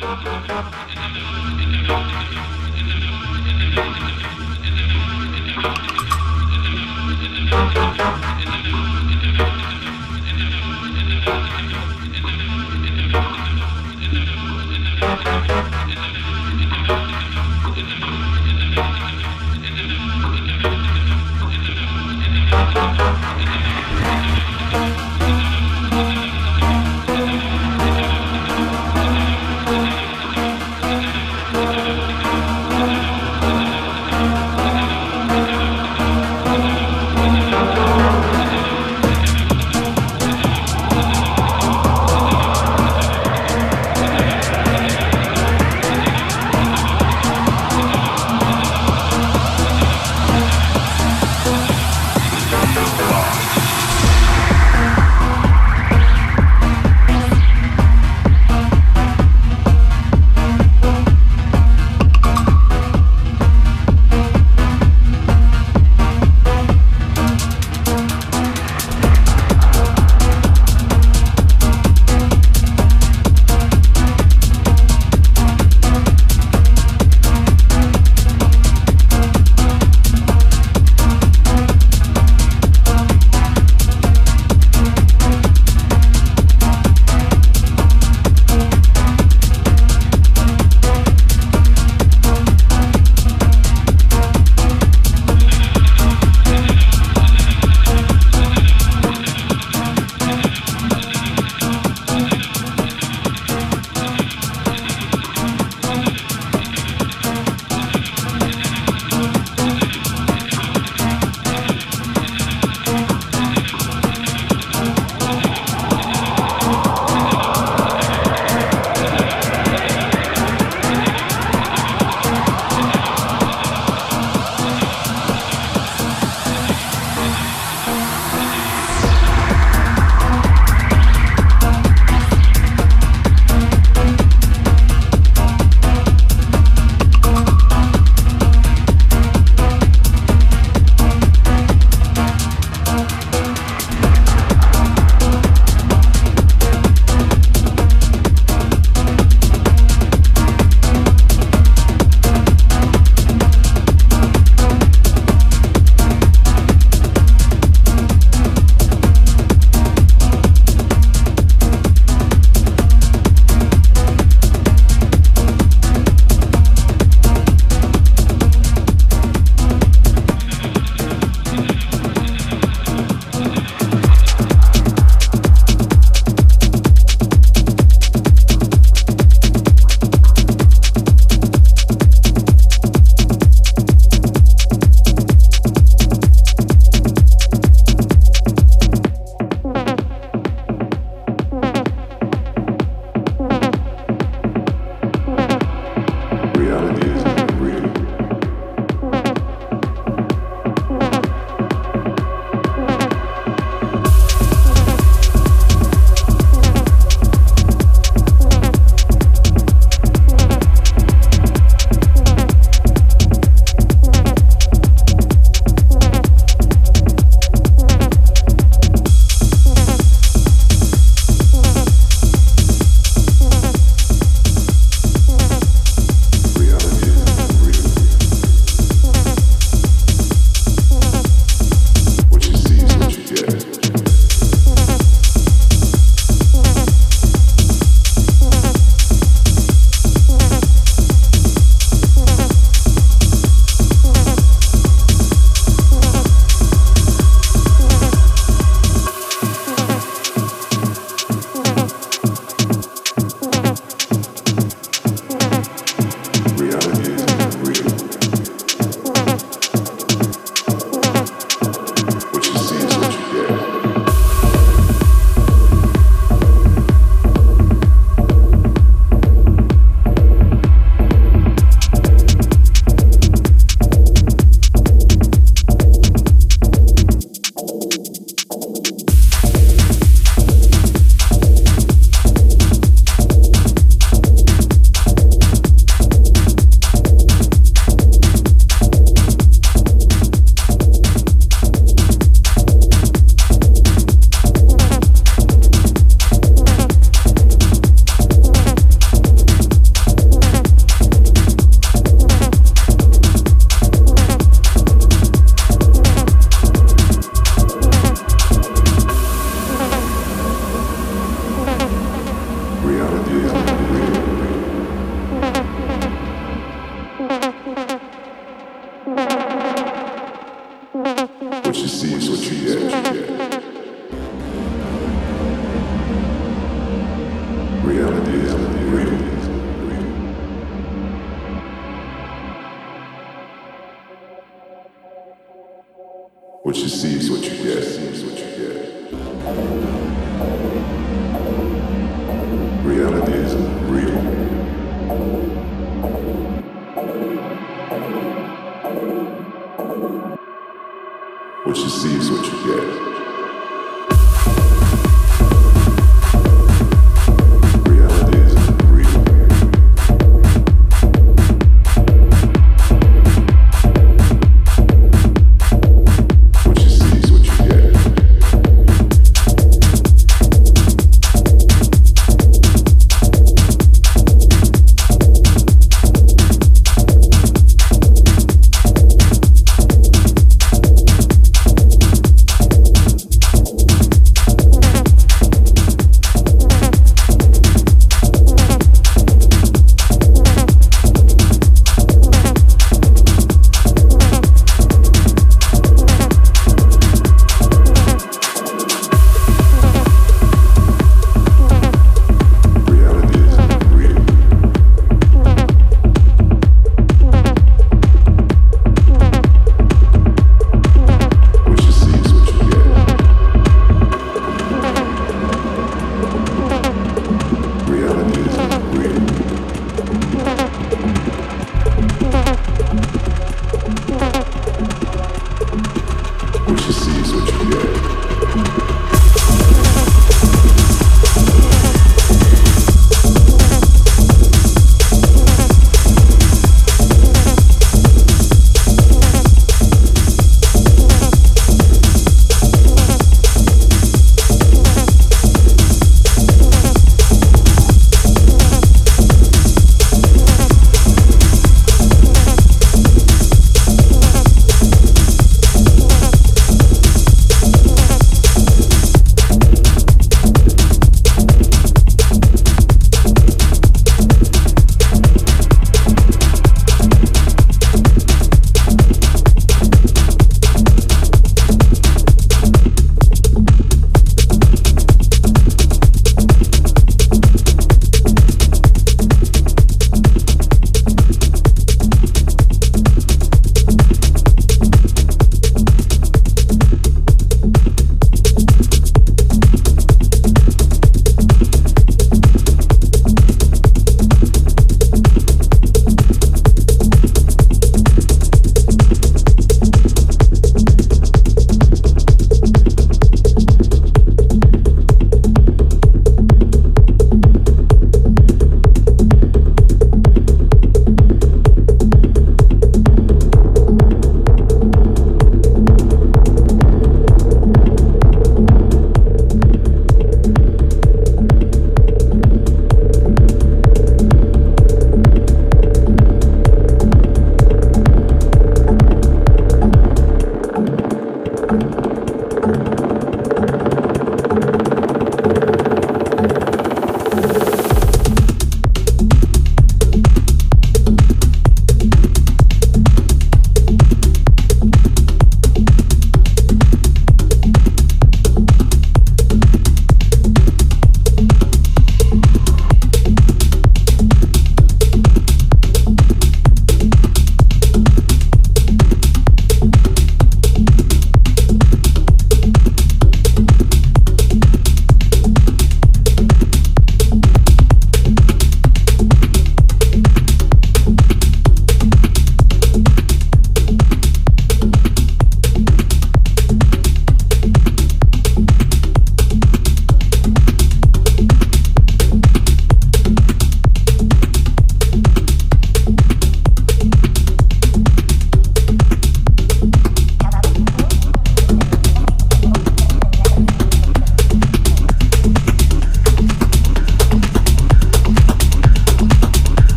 Thank you. You what you get. Is what you get. Reality is real. What you see is what you get.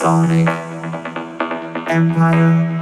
Sonic Empire.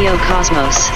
Radio Cosmos.